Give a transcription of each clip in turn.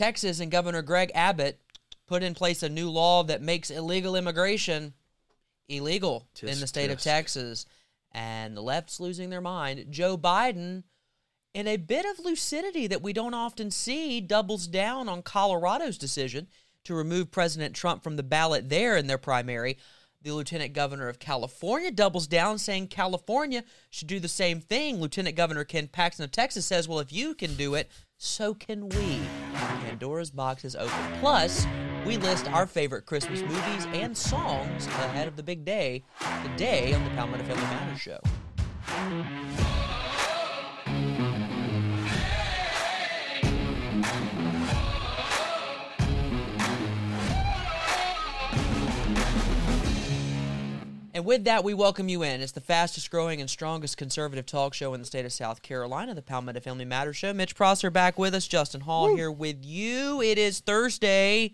Texas and Governor Greg Abbott put in place a new law that makes illegal immigration illegal in the Tisk, state of. Texas. And the left's losing their mind. Joe Biden, in a bit of lucidity that we don't often see, doubles down on Colorado's decision to remove President Trump from the ballot there in their primary. The lieutenant governor of California doubles down, saying California should do the same thing. Lieutenant Governor Ken Paxton of Texas says, Well, if you can do it, so can we. Pandora's box is open. Plus, we list our favorite Christmas movies and songs ahead of the big day, the day on the Palmetto Family Matters show. And with that, we welcome you in. It's the fastest growing and strongest conservative talk show in the state of South Carolina, the Palmetto Family Matters Show. Mitch Prosser back with us, Justin Hall here with you. It is Thursday,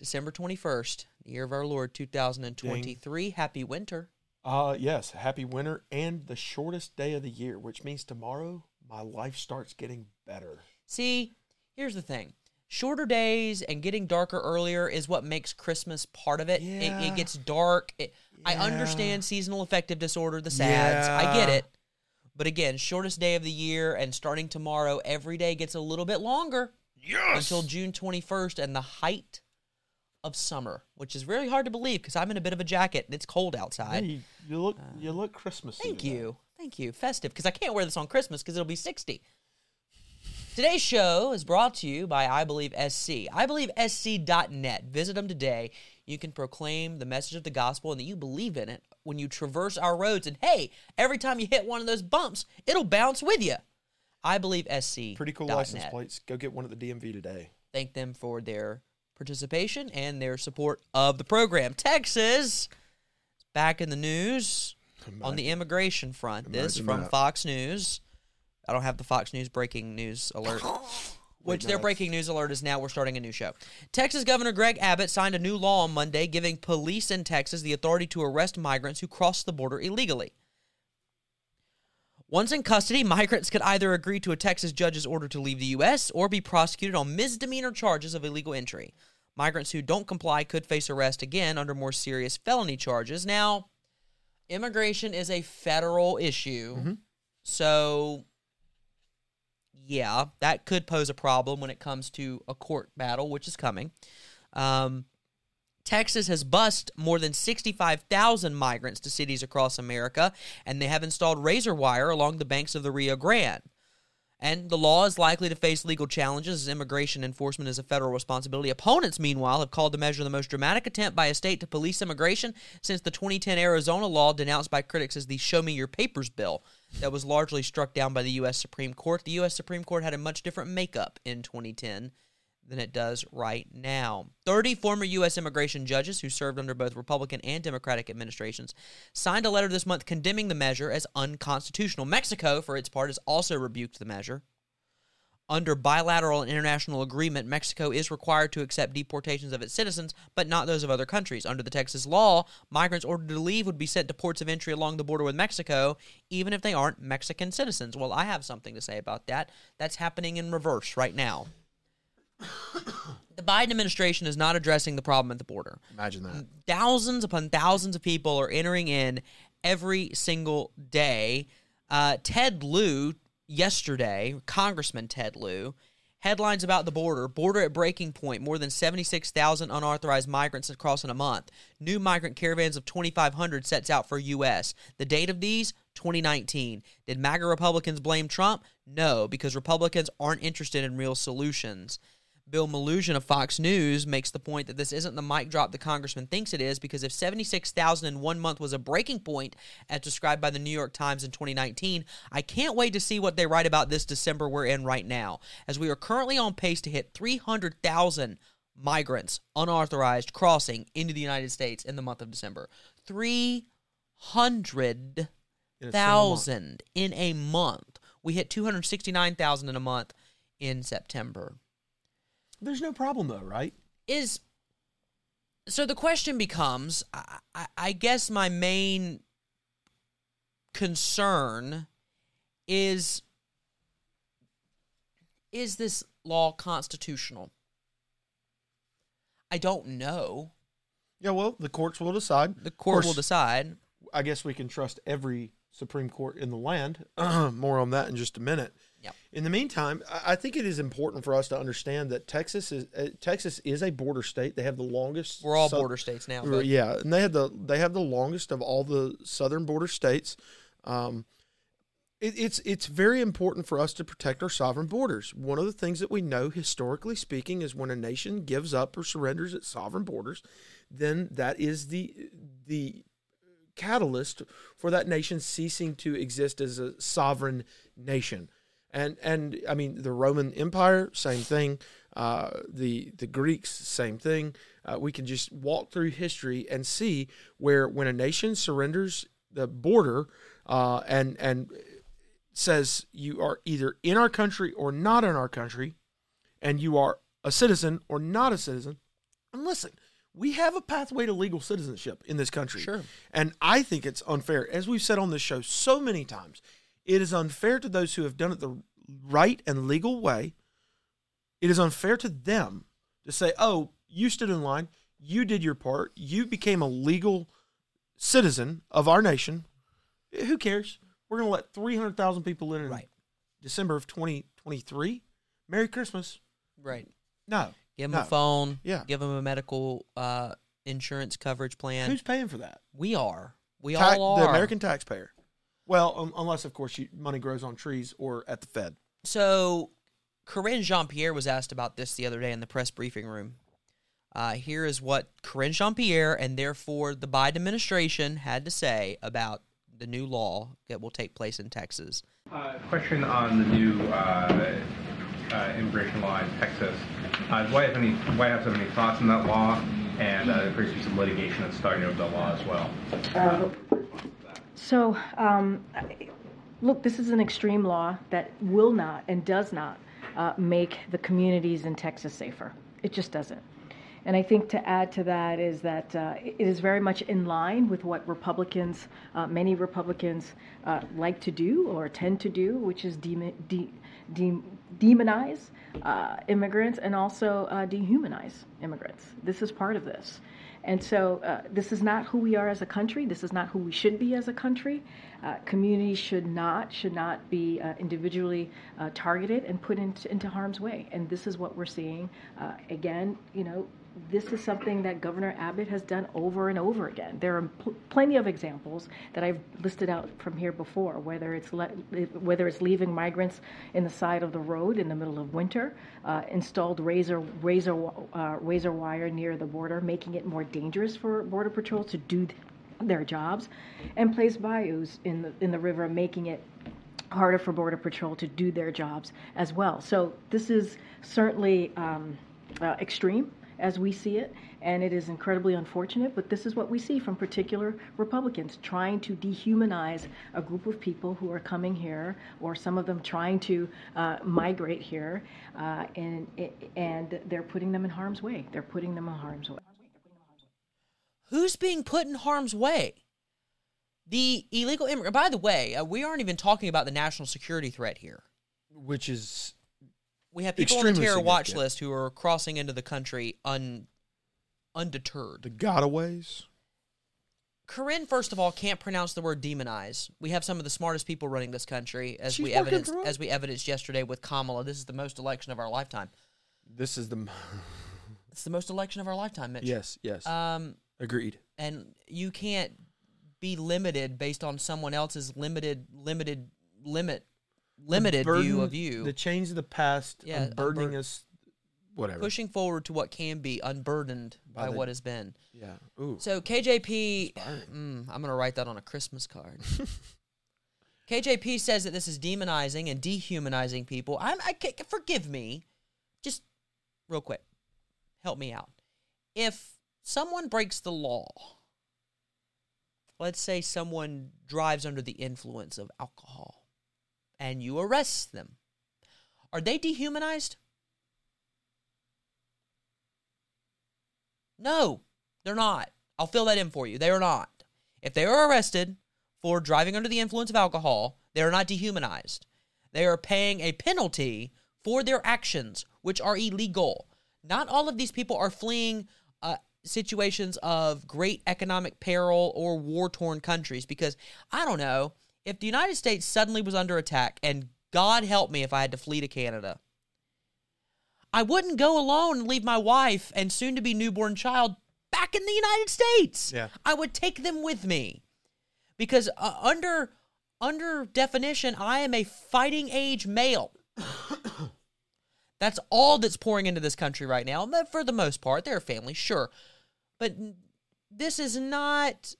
December 21st, the year of our Lord 2023. Happy winter. Uh yes, happy winter and the shortest day of the year, which means tomorrow my life starts getting better. See, here's the thing. Shorter days and getting darker earlier is what makes Christmas part of it. It, Yeah. it gets dark. It, I understand seasonal affective disorder, the SADS. I get it. But again, shortest day of the year and starting tomorrow, every day gets a little bit longer Yes. until June 21st and the height of summer, which is really hard to believe because I'm in a bit of a jacket and it's cold outside. you, you look you uh, look Christmassy. Thank you. Thank you. Festive, because I can't wear this on Christmas because it'll be 60. Today's show is brought to you by I Believe SC. I Believe SC.net. Visit them today. You can proclaim the message of the gospel and that you believe in it when you traverse our roads. And hey, every time you hit one of those bumps, it'll bounce with you. I Believe SC. Pretty cool license plates. Go get one at the DMV today. Thank them for their participation and their support of the program. Texas back in the news on the immigration front. This from. Fox News. I don't have the Fox News breaking news alert. Which their no, breaking news alert is now we're starting a new show. Texas Governor Greg Abbott signed a new law on Monday giving police in Texas the authority to arrest migrants who cross the border illegally. Once in custody, migrants could either agree to a Texas judge's order to leave the U.S. or be prosecuted on misdemeanor charges of illegal entry. Migrants who don't comply could face arrest again under more serious felony charges. Now, immigration is a federal issue. Mm-hmm. So, yeah, that could pose a problem when it comes to a court battle, which is coming. Um, Texas has bused more than 65,000 migrants to cities across America, and they have installed razor wire along the banks of the Rio Grande. And the law is likely to face legal challenges as immigration enforcement is a federal responsibility. Opponents, meanwhile, have called the measure the most dramatic attempt by a state to police immigration since the 2010 Arizona law, denounced by critics as the Show Me Your Papers bill, that was largely struck down by the U.S. Supreme Court. The U.S. Supreme Court had a much different makeup in 2010 than it does right now. 30 former U.S. immigration judges who served under both Republican and Democratic administrations signed a letter this month condemning the measure as unconstitutional. Mexico, for its part, has also rebuked the measure. Under bilateral and international agreement, Mexico is required to accept deportations of its citizens, but not those of other countries. Under the Texas law, migrants ordered to leave would be sent to ports of entry along the border with Mexico, even if they aren't Mexican citizens. Well, I have something to say about that. That's happening in reverse right now. the Biden administration is not addressing the problem at the border. Imagine that. Thousands upon thousands of people are entering in every single day. Uh, Ted Lieu, yesterday, Congressman Ted Lieu, headlines about the border border at breaking point, more than 76,000 unauthorized migrants across in a month. New migrant caravans of 2,500 sets out for U.S. The date of these? 2019. Did MAGA Republicans blame Trump? No, because Republicans aren't interested in real solutions. Bill Melugin of Fox News makes the point that this isn't the mic drop the congressman thinks it is because if 76,000 in one month was a breaking point, as described by the New York Times in 2019, I can't wait to see what they write about this December we're in right now, as we are currently on pace to hit 300,000 migrants unauthorized crossing into the United States in the month of December. 300,000 In a in a month. We hit 269,000 in a month in September There's no problem though, right? is so the question becomes I, I, I guess my main concern is is this law constitutional I don't know. Yeah, well, the courts will decide. The court will decide. I guess we can trust every Supreme Court in the land. More on that in just a minute. Yep. In the meantime, I think it is important for us to understand that Texas is uh, Texas is a border state. They have the longest. We're all border states now. But Yeah, and they have the they have the longest of all the southern border states. Um, it, it's it's very important for us to protect our sovereign borders. One of the things that we know, historically speaking, is when a nation gives up or surrenders its sovereign borders, then that is the the catalyst for that nation ceasing to exist as a sovereign nation. And and I mean the Roman Empire, same thing. Uh, the the Greeks, same thing. Uh, we can just walk through history and see where when a nation surrenders the border uh, and and says you are either in our country or not in our country, and you are a citizen or not a citizen. And listen, we have a pathway to legal citizenship in this country. Sure. And I think it's unfair, as we've said on this show so many times, it is unfair to those who have done it the right and legal way. It is unfair to them to say, oh, you stood in line, you did your part, you became a legal citizen of our nation. Who cares? We're going to let 300,000 people in in Right. December of 2023. Merry Christmas. right. No. Give them No. a phone. Yeah. Give them a medical uh, insurance coverage plan. Who's paying for that? we are. We Ta- all are. The American taxpayer. Well, um, unless, of course, you, money grows on trees or at the Fed. So, Karine Jean Pierre was asked about this the other day in the press briefing room. Uh, here is what Karine Jean Pierre and therefore the Biden administration had to say about the new law that will take place in Texas. Uh, question on the new uh, uh, immigration law in Texas. Uh, does White, have any, White House have any thoughts on that law? And uh, there's been some litigation that's starting over the law as well. So, um, look, this is an extreme law that will not and does not uh, make the communities in Texas safer. It just doesn't. And I think to add to that is that uh, it is very much in line with what Republicans, uh, many Republicans, uh, like to do or tend to do, which is de- de- demonize uh, immigrants and also uh, dehumanize immigrants. This is part of this. And so uh, this is not who we are as a country. This is not who we should be as a country. Uh, communities should not should not be uh, individually uh, targeted and put into, into harm's way. And this is what we're seeing. Uh, again, you know, this is something that Governor Abbott has done over and over again. There are pl- plenty of examples that I've listed out from here before, whether it's le- whether it's leaving migrants in the side of the road in the middle of winter, uh, installed razor razor uh, razor wire near the border, making it more dangerous for Border Patrol to do th- their jobs, and placed bayous in the in the river, making it harder for Border Patrol to do their jobs as well. So this is certainly um, uh, extreme as we see it, and it is incredibly unfortunate. But this is what we see from particular Republicans trying to dehumanize a group of people who are coming here, or some of them trying to uh, migrate here, uh, and and they're putting them in harm's way. They're putting them in harm's way. Who's being put in harm's way? The illegal immigrant. By the way, uh, we aren't even talking about the national security threat here. Which is We have people on the Extremely terror watch significant. list who are crossing into the country un, undeterred. the gotaways. Karine, first of all, can't pronounce the word demonize. We have some of the smartest people running this country, as She's we evidenced as we evidenced yesterday with Kamala. This is the most election of our lifetime. This is the. It's the most election of our lifetime, Mitch. yes, yes. Um, Agreed. and you can't be limited based on someone else's limited, limited, limit, limited The view of you. The chains of the past, Yeah, burdening unbur- us, whatever. pushing forward to what can be unburdened by, By the- what has been. Yeah. Ooh. So KJP, mm, I'm gonna write that on a Christmas card. KJP says that this is demonizing and dehumanizing people. I'm, I forgive me, just real quick, help me out. If someone breaks the law, let's say someone drives under the influence of alcohol, and you arrest them, are they dehumanized? No, they're not. I'll fill that in for you. They are not. If they are arrested for driving under the influence of alcohol, they are not dehumanized. They are paying a penalty for their actions, which are illegal. Not all of these people are fleeing uh, situations of great economic peril or war torn countries. Because I don't know if the United States suddenly was under attack, and God help me if I had to flee to Canada. I wouldn't go alone and leave my wife and soon to be newborn child back in the United States. Yeah. I would take them with me because uh, under under definition, I am a fighting age male. that's all that's pouring into this country right now. But For the most part, there are families, sure, but this is not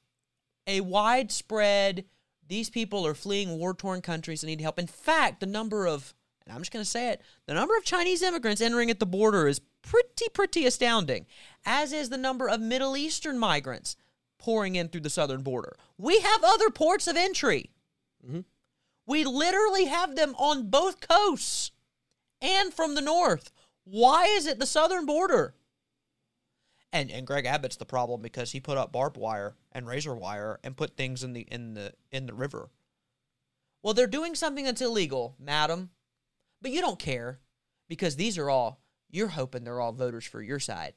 a widespread. These people are fleeing war torn countries and need help. In fact, the number of and I'm just going to say it, the number of Chinese immigrants entering at the border is pretty, pretty astounding, as is the number of Middle Eastern migrants pouring in through the southern border. We have other ports of entry. Mm-hmm. We literally have them on both coasts and from the north. Why is it the southern border? And and Greg Abbott's the problem because he put up barbed wire and razor wire and put things in the in the in the river. Well, they're doing something that's illegal, madam. But you don't care because these are all you're hoping they're all voters for your side.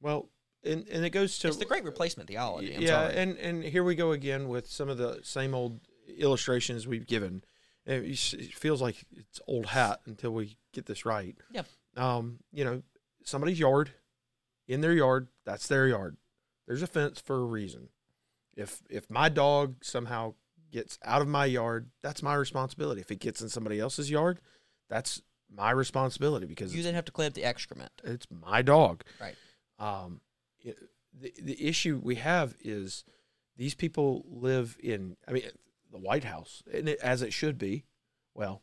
Well, and and it goes to It's the great replacement theology. I'm yeah, sorry. and and here we go again with some of the same old illustrations we've given. It feels like it's old hat until we get this right. Yeah. Um, you know, somebody's yard, in their yard, that's their yard. There's a fence for a reason. If if my dog somehow gets out of my yard, that's my responsibility. If it gets in somebody else's yard, that's my responsibility because you then have to clean up the excrement. it's my dog. Right. Um, it, the the issue we have is these people live in. I mean, the White House, and it, as it should be. Well,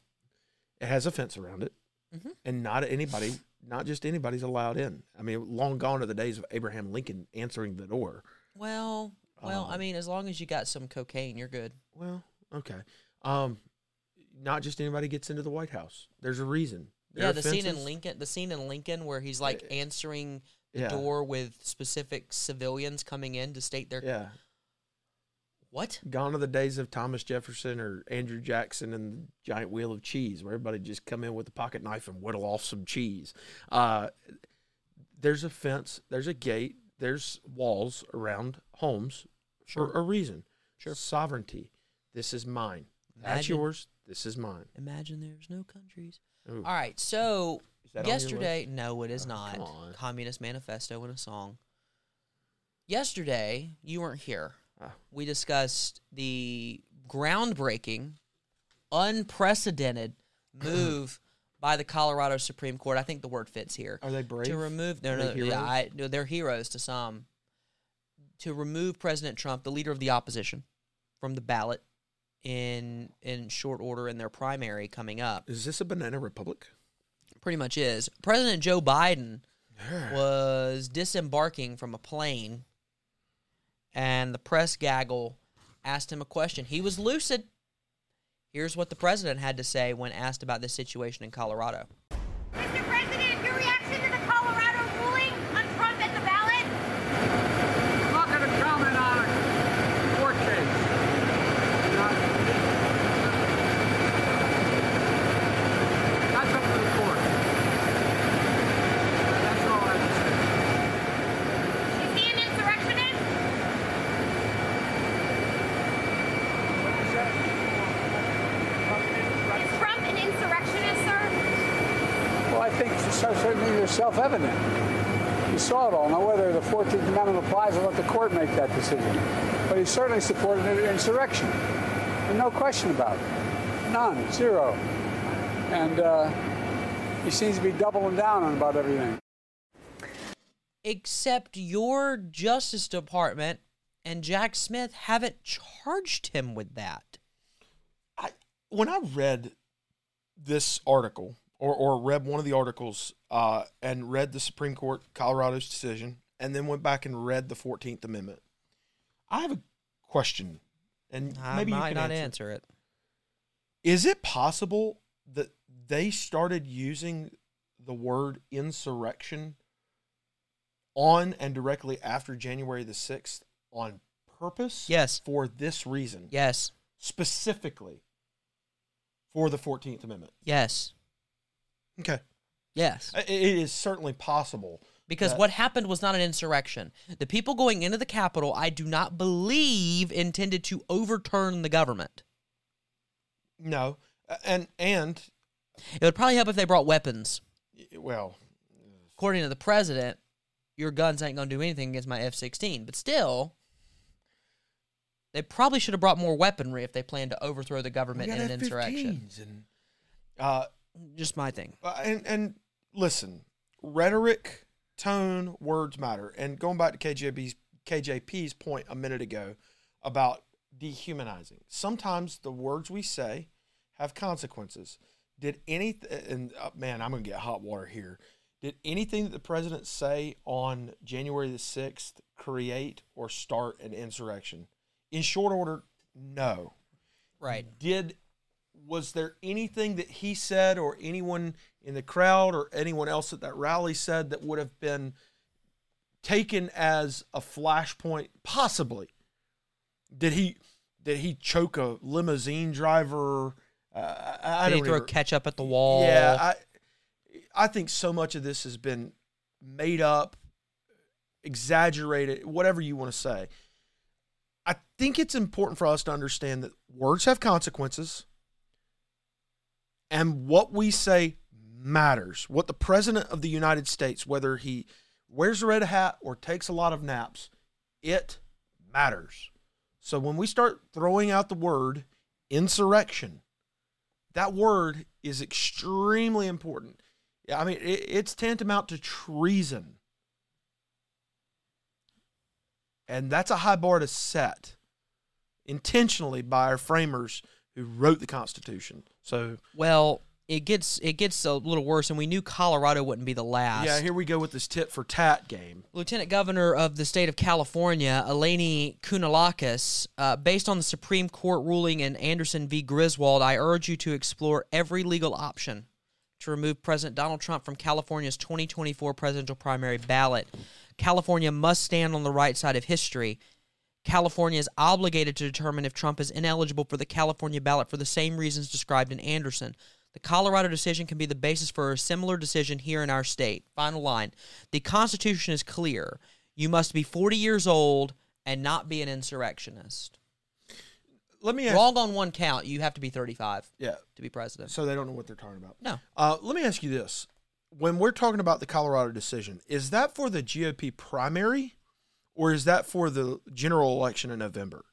it has a fence around it, Mhm. and not anybody, not just anybody's allowed in. I mean, long gone are the days of Abraham Lincoln answering the door. Well, well, I Um, mean, as long as you got some cocaine, you're good. Well, okay. Um, not just anybody gets into the White House. There's a reason. There yeah, the scene in. Lincoln, the scene in Lincoln where he's like Uh, answering the yeah. door with specific civilians coming in to state their Yeah. What? Gone are the days of Thomas Jefferson or Andrew Jackson and the giant wheel of cheese, where everybody just come in with a pocket knife and whittle off some cheese. Uh, there's a fence, there's a gate, there's walls around homes for a reason. Sure. Sovereignty. This is mine. That's yours. This is mine. Imagine there's no countries. Ooh. All right, so Is that on your yesterday, no, it is Oh, not. Communist Manifesto in a song. Yesterday, you weren't here. Ah. We discussed the groundbreaking, unprecedented move by the Colorado Supreme Court. I think the word fits here. Are they brave? To remove no no yeah? I, no they're heroes to some. To remove President Trump, the leader of the opposition, from the ballot in in short order in their primary coming up. Is this a banana republic? Pretty much is. President Joe Biden was disembarking from a plane and the press gaggle asked him a question. He was lucid. Here's what the president had to say when asked about this situation in Colorado. Mr. President, your reaction to the Colorado ruling on Trump at the ballot? I'm not going to comment on a court case. That's up to the court. That's all I have to say. Is he an insurrectionist? Is Trump an insurrectionist, sir? Well, I think it's cer- certainly self-evident. You saw it all. Now, whether the 14th Amendment applies, I'll let the court make that decision. But he certainly supported an insurrection. And no question about it. None. Zero. And uh, he seems to be doubling down on about everything. Except your Justice Department and Jack Smith haven't charged him with that. I when I read this article or, or read one of the articles uh, and read the Supreme Court Colorado's decision and then went back and read the Fourteenth Amendment, I have a question, and I maybe you might can not answer. answer it. Is it possible that they started using the word insurrection on and directly after January the sixth on purpose? Yes. For this reason, Yes. specifically for the Fourteenth Amendment. Yes. Okay. Yes. It is certainly possible because that- what happened was not an insurrection. The people going into the Capitol, I do not believe, intended to overturn the government. No, and and It would probably help if they brought weapons. well, According to the president, your guns ain't going to do anything against my F 16. But still, they probably should have brought more weaponry if they planned to overthrow the government in an insurrection. F-15s and uh, Just my thing. Uh, and and listen, rhetoric, tone, words matter. And going back to KJP's KJP's point a minute ago about dehumanizing. Sometimes the words we say have consequences. Did any and uh, man, I'm going to get hot water here. Did anything that the president say on January the 6th create or start an insurrection? In short order, no Right. did was there anything that he said or anyone in the crowd or anyone else at that rally said that would have been taken as a flashpoint? Possibly. Did he did he choke a limousine driver? Uh, I, Did he don't throw ketchup at the wall? yeah i i think so much of this has been made up exaggerated whatever you want to say. I think it's important for us to understand that words have consequences and what we say matters what the president of the united states whether he wears a red hat or takes a lot of naps it matters so when we start throwing out the word insurrection that word is extremely important. I mean, it, it's tantamount to treason. And that's a high bar to set intentionally by our framers who wrote the Constitution. So, Well, it gets it gets a little worse, and we knew Colorado wouldn't be the last. yeah, here we go with this tit for tat game. Lieutenant Governor of the state of California, Eleni Kounalakis, uh, based on the Supreme Court ruling in Anderson v. Griswold, I urge you to explore every legal option to remove President Donald Trump from California's 2024 presidential primary ballot. California must stand on the right side of history. California is obligated to determine if Trump is ineligible for the California ballot for the same reasons described in Anderson. The Colorado decision can be the basis for a similar decision here in our state. Final line. The Constitution is clear. You must be 40 years old and not be an insurrectionist. Let me ask Wrong on one count. You have to be 35 Yeah, to be president. so they don't know what they're talking about. No. Uh, let me ask you this. When we're talking about the Colorado decision, is that for the GOP primary or is that for the general election in November?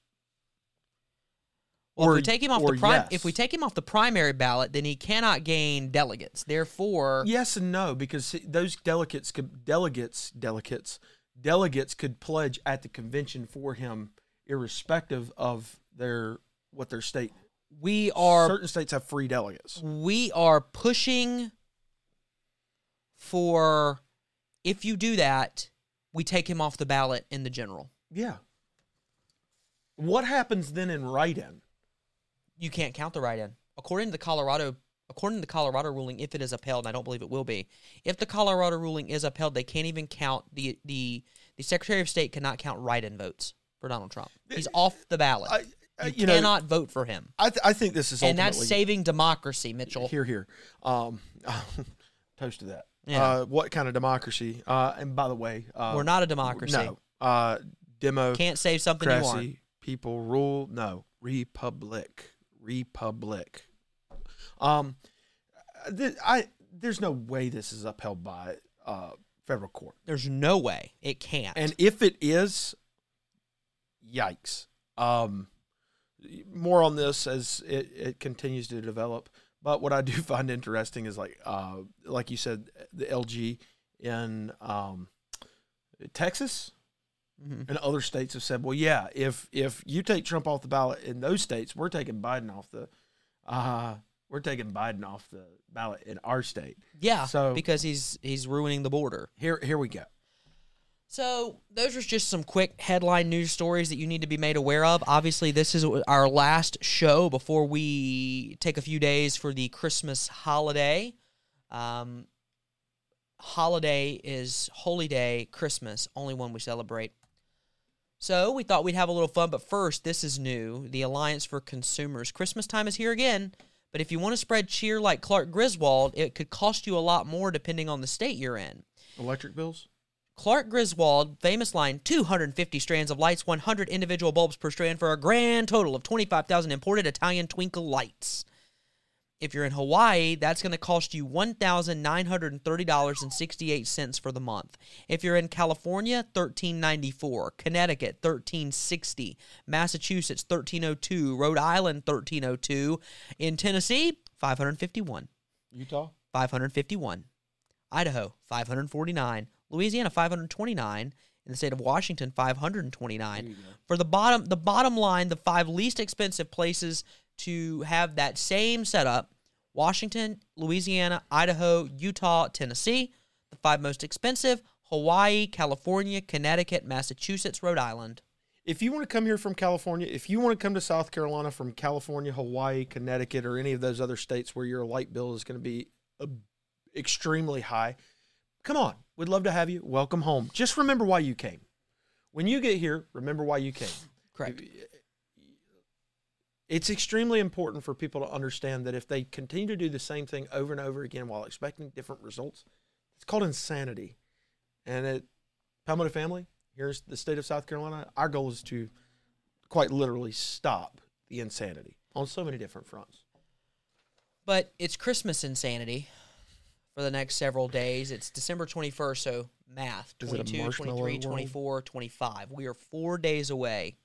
Well, Or- if we take him off the prim- yes. if we take him off the primary ballot, then he cannot gain delegates. Therefore, Yes and no, because those delegates could delegates delegates delegates could pledge at the convention for him, irrespective of their what their state. we are Certain states have free delegates. we are pushing for if you do that, we take him off the ballot in the general. Yeah. What happens then in write-in? You can't count the write-in. According to the Colorado according to the Colorado ruling, if it is upheld, and I don't believe it will be, if the Colorado ruling is upheld, they can't even count the the the Secretary of State cannot count write-in votes for Donald Trump. He's off the ballot. I, I- you, you know, cannot vote for him. I, th- I think this is And that's saving democracy, Mitchell. Here, here. Um, toast to that. Yeah. Uh, what kind of democracy? Uh, and by the way, uh, We're not a democracy. No. Uh, demo. Can't save something you want. People rule. No, republic, republic. Um, th- I there's no way this is upheld by uh federal court, There's no way it can't. and if it is, yikes. Um, more on this as it, it continues to develop. But what I do find interesting is like uh like you said, the LG in um Texas Mhm. and other states have said, well, yeah, if if you take Trump off the ballot in those states, we're taking Biden off the, uh, we're taking Biden off the ballot in our state. yeah, so- because he's he's ruining the border. Here, here we go. So those are just some quick headline news stories that you need to be made aware of. Obviously, this is our last show before we take a few days for the Christmas holiday. Um, holiday is Holy Day, Christmas, only one we celebrate. So we thought we'd have a little fun, but first, this is new: the Alliance for Consumers. Christmas time is here again, but if you want to spread cheer like Clark Griswold, it could cost you a lot more depending on the state you're in. Electric bills. Clark Griswold, famous line 250 strands of lights, 100 individual bulbs per strand for a grand total of 25,000 imported Italian twinkle lights. If you're in Hawaii, that's going to cost you $1,930.68 for the month. If you're in California, $13.94, Connecticut, $13.60, Massachusetts, $13.02, Rhode Island, $13.02, in Tennessee, 551, Utah. 551, Idaho, 549, Louisiana, 529, in the state of Washington, 529. For the bottom the bottom line, the five least expensive places to have that same setup Washington, Louisiana, Idaho, Utah, Tennessee. The five most expensive Hawaii, California, Connecticut, Massachusetts, Rhode Island. If you want to come here from California, if you want to come to South Carolina from California, Hawaii, Connecticut, or any of those other states where your light bill is going to be uh, extremely high, come on. We'd love to have you. Welcome home. Just remember why you came. When you get here, remember why you came. Correct. It's extremely important for people to understand that if they continue to do the same thing over and over again while expecting different results, it's called insanity. And at Palmetto Family, here's the state of South Carolina, our goal is to quite literally stop the insanity on so many different fronts. But it's Christmas insanity for the next several days. It's December 21st, so math Is it a 22, marshmallow 23, world? 24, 25. We are four days away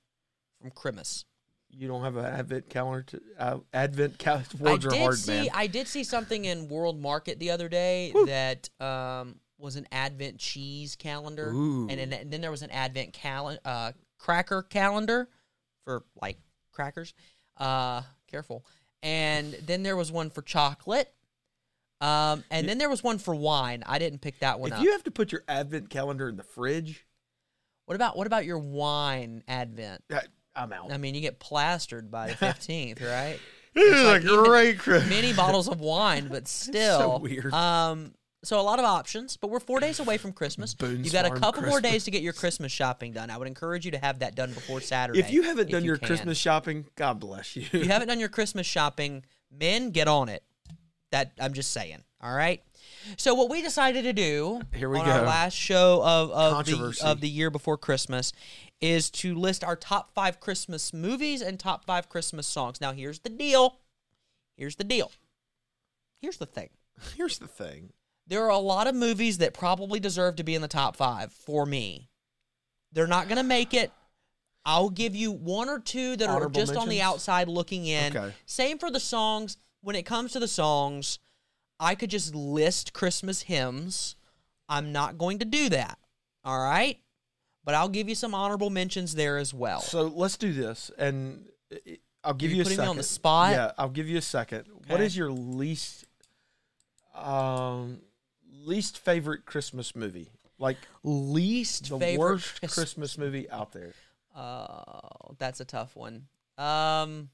from Christmas. You don't have an advent calendar to uh, advent cal- I words are did hard, see man. I did see something in World Market the other day that um, was an Advent cheese calendar, Ooh. and, then- and then there was an Advent calen- uh, cracker calendar for like crackers. Uh, careful. And then there was one for chocolate. Um, and then there was one for wine. I didn't pick that one if up. you have to put your advent calendar in the fridge, what about what about your wine Advent? I, I'm out. I mean, you get plastered by the fifteenth, right? This is like a even great Christmas. many bottles of wine, but still weird. Um, so a lot of options, but we're four days away from Christmas. Boone's You've got a Farm couple more Christmas. days to get your Christmas shopping done. I would encourage you to have that done before Saturday. If you haven't done you your can. Christmas shopping, God bless you. if you haven't done your Christmas shopping, men, get on it. That I'm just saying. All right. So what we decided to do Here we on our go. last show of of the, of the year before Christmas is to list our top five Christmas movies and top five Christmas songs. Now here's the deal. Here's the deal. Here's the thing. Here's the thing. There are a lot of movies that probably deserve to be in the top five for me. They're not going to make it. I'll give you one or two that Honorable are just on the outside looking in. Okay. Same for the songs. When it comes to the songs, I could just list Christmas hymns. I'm not going to do that. All right? But I'll give you some honorable mentions there as well. So let's do this, and I'll give you you, a putting me second. on the spot? Yeah, I'll give you a second. What Okay. is your least, um, least favorite Christmas movie? Like Least the worst Christ- Christmas movie out there. Oh, that's a tough one. Um,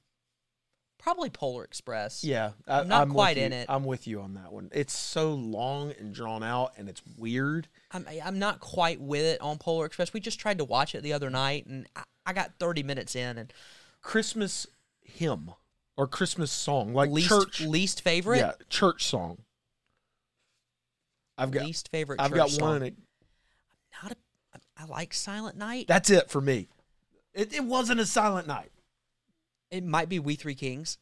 probably Polar Express. Yeah, I, I'm not I'm quite in it. I'm with you on that one. It's so long and drawn out, and it's weird. I'm I'm not quite with it on Polar Express. We just tried to watch it the other night, and I, I got 30 minutes in, and Christmas hymn or Christmas song, like least church. least favorite, Yeah, church song. I've got least favorite. I've church got song. one. It, Not a. I like Silent Night. that's it for me. It, it wasn't a silent night. It might be We Three Kings.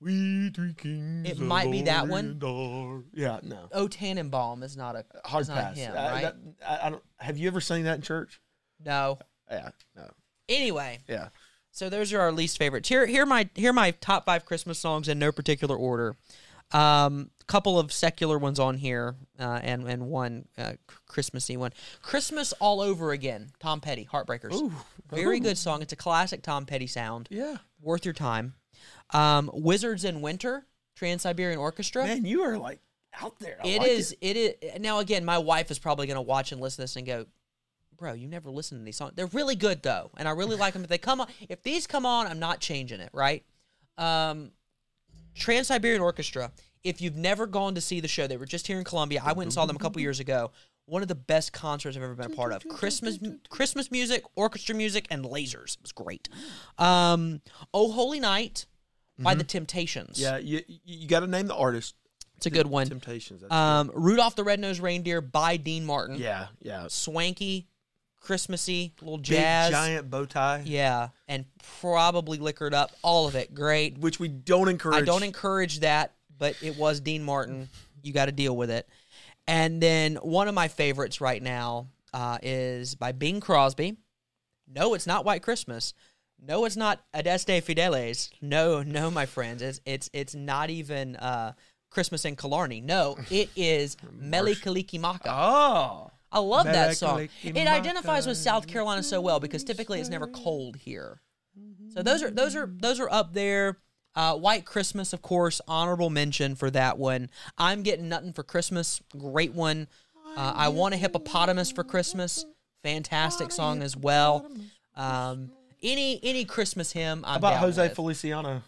We three kings. It might be that one. Are- Yeah, no. O Tannenbaum is not a uh, Hard is not pass. him, I- right? that- I, I don't, have you ever sung that in church? no. Yeah, no. Anyway, Yeah. So those are our least favorites. Here, here are my here are my top five Christmas songs in no particular order. Um, couple of secular ones on here, uh, and and one uh, Christmassy one. Christmas all over again. Tom Petty, Heartbreakers. Ooh. Very Ooh. good song. It's a classic Tom Petty sound. Yeah. Worth your time. Um, Wizards in Winter, Trans Siberian Orchestra. Man, you are like out there. I It like is. It is. Now again, my wife is probably going to watch and listen to this and go, "Bro, you never listen to these songs. They're really good though, and I really like them. If they come on, if these come on, I'm not changing it. Right? Um, Trans Siberian Orchestra. If you've never gone to see the show, they were just here in Columbia. I went and saw them a couple years ago. One of the best concerts I've ever been a part of. Christmas, Christmas music, orchestra music, and lasers. It was great. Um, oh Holy Night by the Temptations. Yeah, you you got to name the artist. It's a good one. Temptations. That's Um, Rudolph the Red-Nosed Reindeer by Dean Martin. yeah, yeah. Swanky, Christmassy, little jazz, Big giant bow tie, Yeah, and probably liquored up. All of it great. which we don't encourage. I don't encourage that, but it was Dean Martin. You got to deal with it. And then one of my favorites right now uh, is by Bing Crosby. No, it's not White Christmas. No, it's not Adeste Fideles. No, no, my friends. It's it's it's not even uh, Christmas in Killarney. No, it is Mele Kalikimaka. Oh, I love that song. It identifies with South Carolina so well because typically it's never cold here. So those are those are those are up there. Uh, White Christmas, of course, honorable mention for that one. I'm getting nothing for Christmas, great one. Uh, I want a hippopotamus for Christmas, fantastic song as well. Um, any any Christmas hymn, I'm How about down Jose with. Feliciano?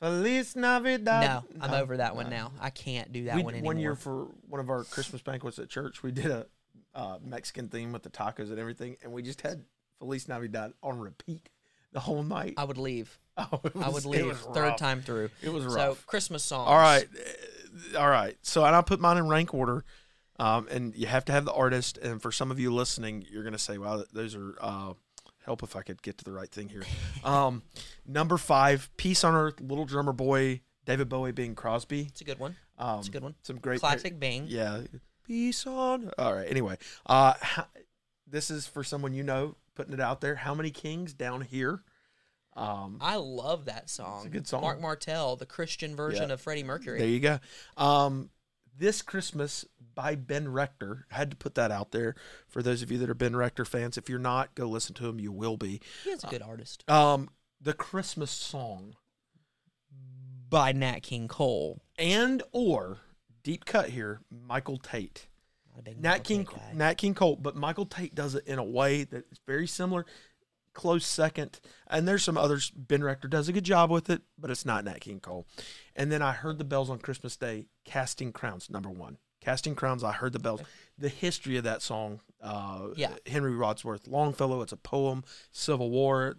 Feliz Navidad. No, I'm over that one now. I can't do that we, one anymore. one year for one of our Christmas banquets at church, we did a uh, Mexican theme with the tacos and everything, and we just had Feliz Navidad on repeat the whole night. I would leave. Oh, it I was- would leave was third time through. It was rough. So. Christmas songs. All right, uh, all right. So, and I'll put mine in rank order. Um, and you have to have the artist. And for some of you listening, you're going to say, "Wow, those are." Uh, help if I could get to the right thing here. Um, number five, "Peace on Earth," Little Drummer Boy, David Bowie Bing Crosby. It's a good one. Um, It's a good one. Some great Classic Bing. Yeah, peace on. All right. Anyway, uh, how, this is for someone you know, putting it out there. How many kings Downhere? Um, I love that song. a good song. Marc Martel, the Christian version Yeah. of Freddie Mercury. There you go. Um, this Christmas by Ben Rector. Had to put that out there for those of you that are Ben Rector fans. If you're not, go listen to him. You will be. he is a good artist. Um, the Christmas song By Nat King Cole. and or deep cut here, Michael Tait. Not a big Nat King, Nat King Cole, but Michael Tait does it in a way that is very similar, close second. And there's some others. Ben Rector does a good job with it, but it's not Nat King Cole. And then I heard the bells on Christmas Day. Casting Crowns, number one. Casting Crowns. I heard the bells. The history of that song. Uh, Yeah. Henry Wadsworth Longfellow. It's a poem. Civil War.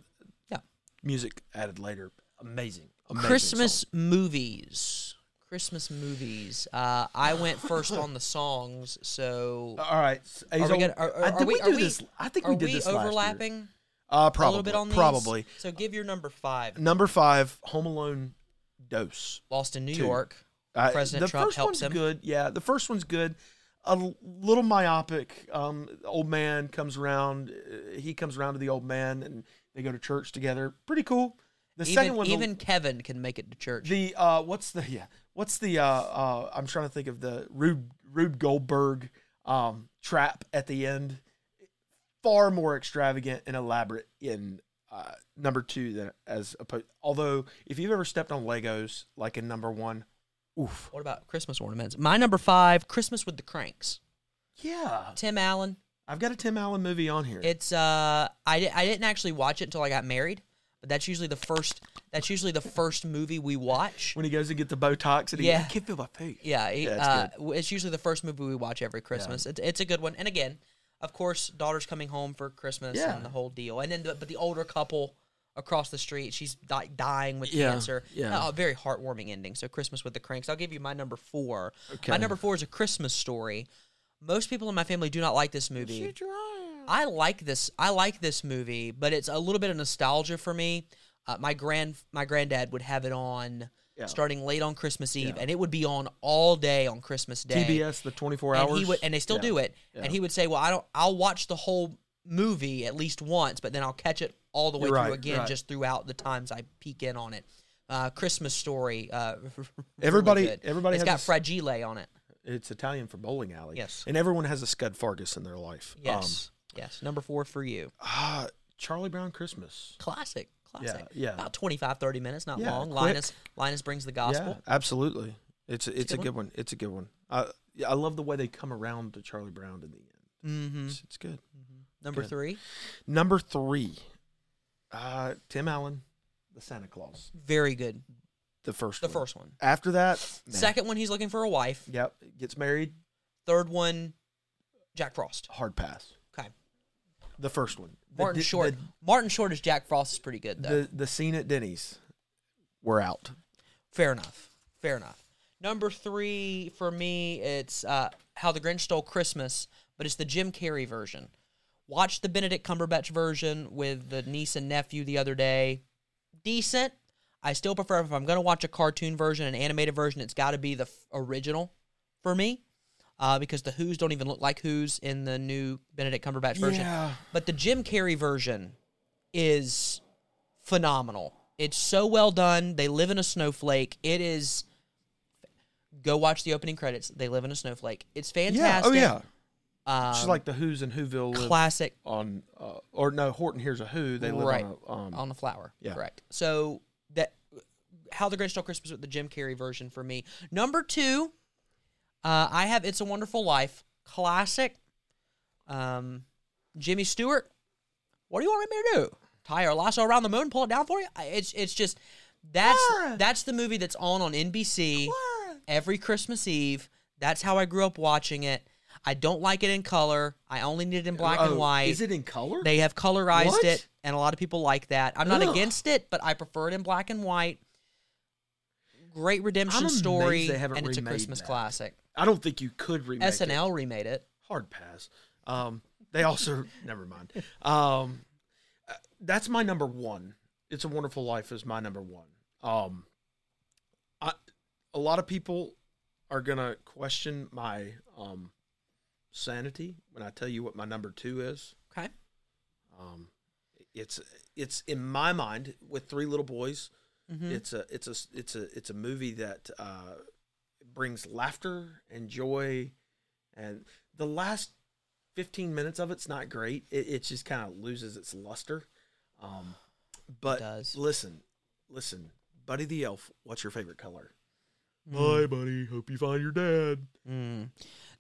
Yeah. Music added later. Amazing. Amazing Christmas song. movies. Christmas movies. Uh, I went first on the songs, so All right. are we, gonna, are, are, I think we, we we, this. I think we did this overlapping Uh, a probably, little bit on these? Probably. So give your number five. Number five, Home Alone Dose. Lost in New Two. York. Uh, President the Trump first helps one's him. good. Yeah, the first one's good. A little myopic. Um, old man comes around. Uh, he comes around to the old man, and they go to church together. Pretty cool. The Even, second one, even Kevin can make it to church. the uh, what's the yeah, what's the uh, uh, I'm trying to think of the Rube Rube Goldberg um, trap at the end. Far more extravagant and elaborate in uh, number two than as opposed. Although, if you've ever stepped on Legos, like in number one, oof, what about Christmas ornaments? My number five, Christmas with the Cranks. yeah, Tim Allen. I've got a Tim Allen movie on here. It's uh, I, di- I didn't actually watch it until I got married, but that's usually the first. That's usually the first movie we watch. when he goes to get the Botox and he Yeah. I can't feel my feet. Yeah, it- Yeah, it's uh, it's usually the first movie we watch every Christmas. Yeah. It's, it's a good one, and again, of course, daughter's coming home for Christmas Yeah. and the whole deal, and then the, but the older couple across the street, she's di- dying with Yeah, cancer. yeah. Uh, a very heartwarming ending. So Christmas with the Cranks. I'll give you my number four. Okay. My number four is a Christmas story. Most people in my family do not like this movie. I like this. I like this movie, but it's a little bit of nostalgia for me. Uh, my grand my granddad would have it on Yeah. starting late on Christmas Eve, Yeah. and it would be on all day on Christmas Day. TBS, the 24 and hours. he would, and they still Yeah. do it. And he would say, "Well, I don't. I'll watch the whole movie at least once, but then I'll catch it all the way You're through right, again, right. just throughout the times I peek in on it." Uh, Christmas Story. Uh, Everybody- good. everybody It's has got fragile on it. It's Italian for bowling alley. Yes. And everyone has a Scut Farkus in their life. Yes, yes. Number four for you. Ah, Charlie Brown Christmas. Classic. Classic. yeah. About 25, 30 minutes, not Yeah, long. quick. Linus Linus brings the gospel. Yeah, absolutely. It's a, it's a good good one. It's a good one. I yeah, I love the way they come around to Charlie Brown in the end. Mm-hmm. It's, it's good. Number Good. three, Number three, uh, Tim Allen, the Santa Claus, very good. the first. The one. first one. After that, man, Second one, he's looking for a wife. Yep, gets married. Third one, Jack Frost. Hard pass. The first one. The Martin di- Short. The, Martin Short as Jack Frost is pretty good though. the the scene at Denny's. We're out. Fair enough. Fair enough. Number three for me, it's uh, How the Grinch Stole Christmas, but it's the Jim Carrey version. Watched the Benedict Cumberbatch version with the niece and nephew the other day. Decent. I still prefer if I'm going to watch a cartoon version, an animated version, it's got to be the f- original for me. Uh, because the Who's don't even look like Who's in the new Benedict Cumberbatch version. Yeah. But the Jim Carrey version is phenomenal. It's so well done. They live in a snowflake. It is. Go watch the opening credits. They live in a snowflake. It's Yeah. fantastic. Oh yeah. Um, She's like the Who's in Whoville classic on, uh, or no, Horton Hears a Who. They live Right. on a, um, on the flower. yeah. Correct. So that How the Grinch Stole Christmas with the Jim Carrey version for me. Number two, uh, I have It's a Wonderful Life classic. Um, Jimmy Stewart. What do you want me to do? Tie a lasso around the moon, pull it down for you? It's it's just that's that's the movie that's on on NBC every Christmas Eve. That's how I grew up watching it. I don't like it in color. I only need it in black and oh, white. Is it in color? They have colorized What? it, and a lot of people like that. I'm not Ugh. against it, but I prefer it in black and white. Great redemption I'm amazed story, they haven't and it's a remade Christmas that. classic. I don't think you could remake it. SNL remade it. hard pass. Um, they also never mind. Um, uh, that's my number one. It's a Wonderful Life is my number one. Um, I, a lot of people are gonna question my um sanity when I tell you what my number two is. Okay. Um, it's it's in my mind with three little boys. Mhm. It's a it's a it's a it's a movie that uh, brings laughter and joy, and the last fifteen minutes of it's not great. It, it just kind of loses its luster. Um, but does. listen, listen, Buddy the Elf. What's your favorite color? Mm. Bye, buddy. Hope you find your dad. Mm.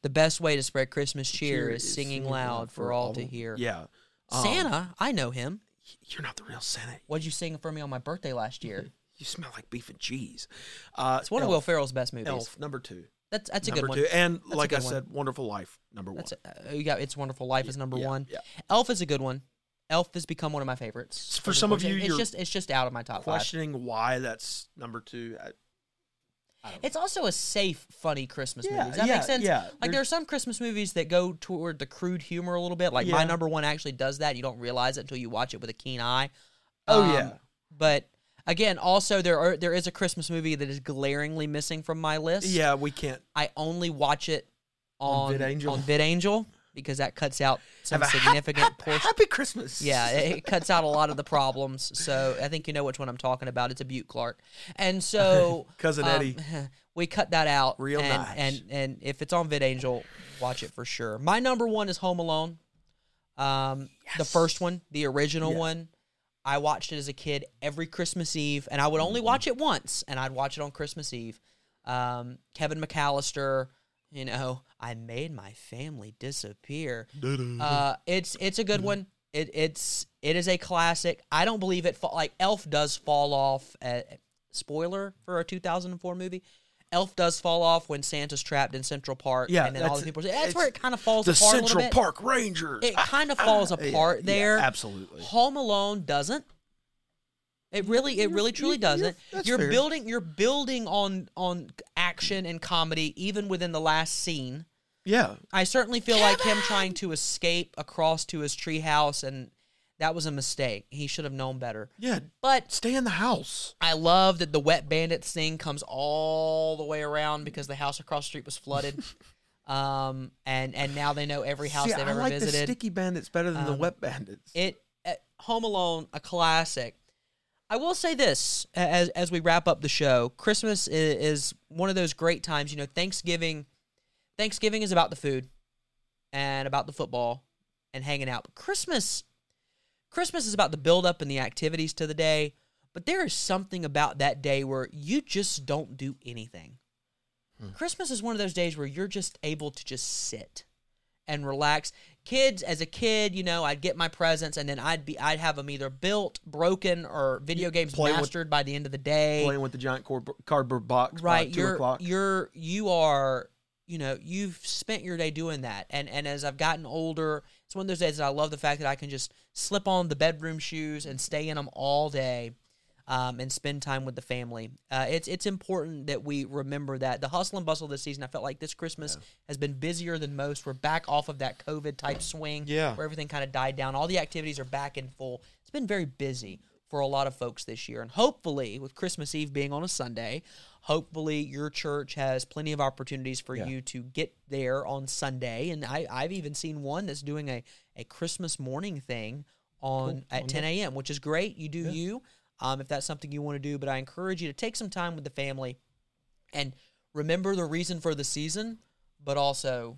The best way to spread Christmas cheer, Cheer is singing loud for all to hear. Yeah, Um, Santa, I know him. You're not the real Santa. What'd you sing for me on my birthday last year? You smell like beef and cheese. Uh, It's one of Will Ferrell's best movies. Elf number two. That's that's a number good one. two. And That's like I one. said, Wonderful Life number one. That's a, uh, you got It's Wonderful Life is number yeah, one. yeah. Elf is a good one. Elf has become one of my favorites. For some of you, it's just it's just out of my top five. questioning why that's number two. I, I don't know. It's also a safe, funny Christmas Yeah, movie. Does that yeah, make sense? yeah. Like there are some Christmas movies that go toward the crude humor a little bit. Like my number one actually does that. You don't realize it until you watch it with a keen eye. Oh, Um, yeah. But again, also there are there is a Christmas movie that is glaringly missing from my list. yeah, we can't. I only watch it on On VidAngel? on VidAngel because that cuts out some Have significant hap- portion. Happy Christmas. Yeah, it, it cuts out a lot of the problems. So I think you know which one I'm talking about. It's a beaut Clark, and so Cousin um, Eddie. we cut that out. Real and, nice. And and if it's on VidAngel, watch it for sure. My number one is Home Alone. Um, the first one, the original Yeah. one. I watched it as a kid every Christmas Eve, and I would only watch it once, and I'd watch it on Christmas Eve. Um, Kevin McAllister, you know, I made my family disappear. Uh, it's it's a good one. It it's it is a classic. I don't believe it. Fa- like Elf does fall off. Uh, spoiler for a 2004 movie. Elf does fall off when Santa's trapped in Central Park. Yeah, and then all the people say that's where it kind of falls the apart a little Central. Park Rangers. It kind of falls Yeah, apart yeah, there. absolutely. Home Alone doesn't. It really, it really, truly doesn't. You're fair. building, you're building on on action and comedy, even within the last scene. yeah, I certainly feel like him trying to escape across to his treehouse, and that was a mistake. He should have known better. yeah. But Stay in the house. I love that the wet bandits thing comes all the way around because the house across the street was flooded. um, and and now they know every house See, they've I ever like visited. the sticky bandits better than the Um, wet bandits. It uh, Home Alone, a classic. I will say this as as we wrap up the show. Christmas is, is one of those great times. You know, Thanksgiving. Thanksgiving is about the food, and about the football, and hanging out. But Christmas, Christmas is about the build up and the activities to the day. But there is something about that day where you just don't do anything. Hmm. Christmas is one of those days where you're just able to just sit and relax. Kids, as a kid, you know, I'd get my presents and then I'd be, I'd have them either built, broken, or video games Playing with- mastered by the end of the day. Playing with the giant cardboard box. right, 2 you're o'clock. you're you are, you know, you've spent your day doing that. And and as I've gotten older, it's one of those days that I love the fact that I can just slip on the bedroom shoes and stay in them all day. Um, and spend time with the family. Uh, it's it's important that we remember that the hustle and bustle this season. I felt like this Christmas has been busier than most. We're back off of that COVID type swing, Yeah. where everything kind of died down. All the activities are back in full. It's been very busy for a lot of folks this year, and hopefully, with Christmas Eve being on a Sunday, hopefully your church has plenty of opportunities for Yeah. you to get there on Sunday. And I, I've even seen one that's doing a, a Christmas morning thing on at 10 a.m., which is great. You do you, um, if that's something you want to do. But I encourage you to take some time with the family and remember the reason for the season, but also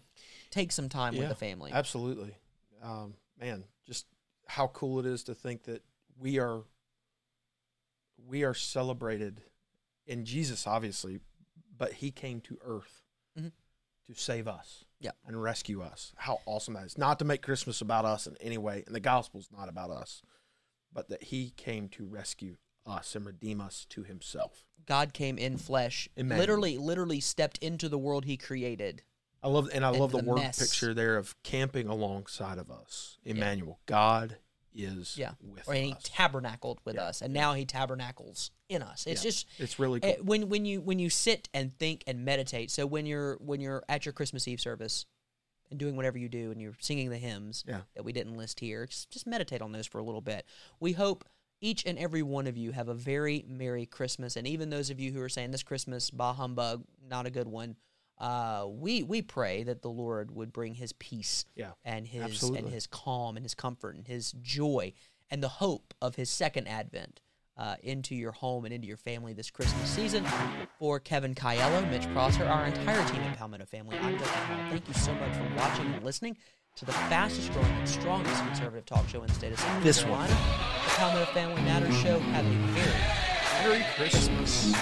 take some time with the family. Absolutely. Um, man, just how cool it is to think that we are we are celebrated in Jesus obviously, but he came to earth Mhm. to save us. Yeah. And rescue us. How awesome that is. Not to make Christmas about us in any way, and the gospel's not about us, but that he came to rescue us and redeem us to himself. God came in flesh, Emmanuel. literally, literally stepped into the world He created. I love and I love the, the word mess. picture there of camping alongside of us. Emmanuel, God is Yeah, with or he us. tabernacled with Yeah, us, and now He tabernacles in us. It's Yeah, just it's really eh, cool. when when you when you sit and think and meditate. So when you're when you're at your Christmas Eve service and doing whatever you do, and you're singing the hymns Yeah. that we didn't list here, just just meditate on those for a little bit. We hope. Each and every one of you have a very Merry Christmas, and even those of you who are saying this Christmas, bah humbug, not a good one. Uh, we we pray that the Lord would bring His peace Yeah, and his absolutely. and his calm and his comfort and his joy and the hope of his second advent uh, into your home and into your family this Christmas season. For Kevin Caiello, Mitch Prosser, our entire team at Palmetto Family, I'm Justin Hall. Thank you so much for watching and listening to the fastest growing and strongest conservative talk show in the state of South This one. The Palmetto Family Matters Show. Have a very Merry Christmas.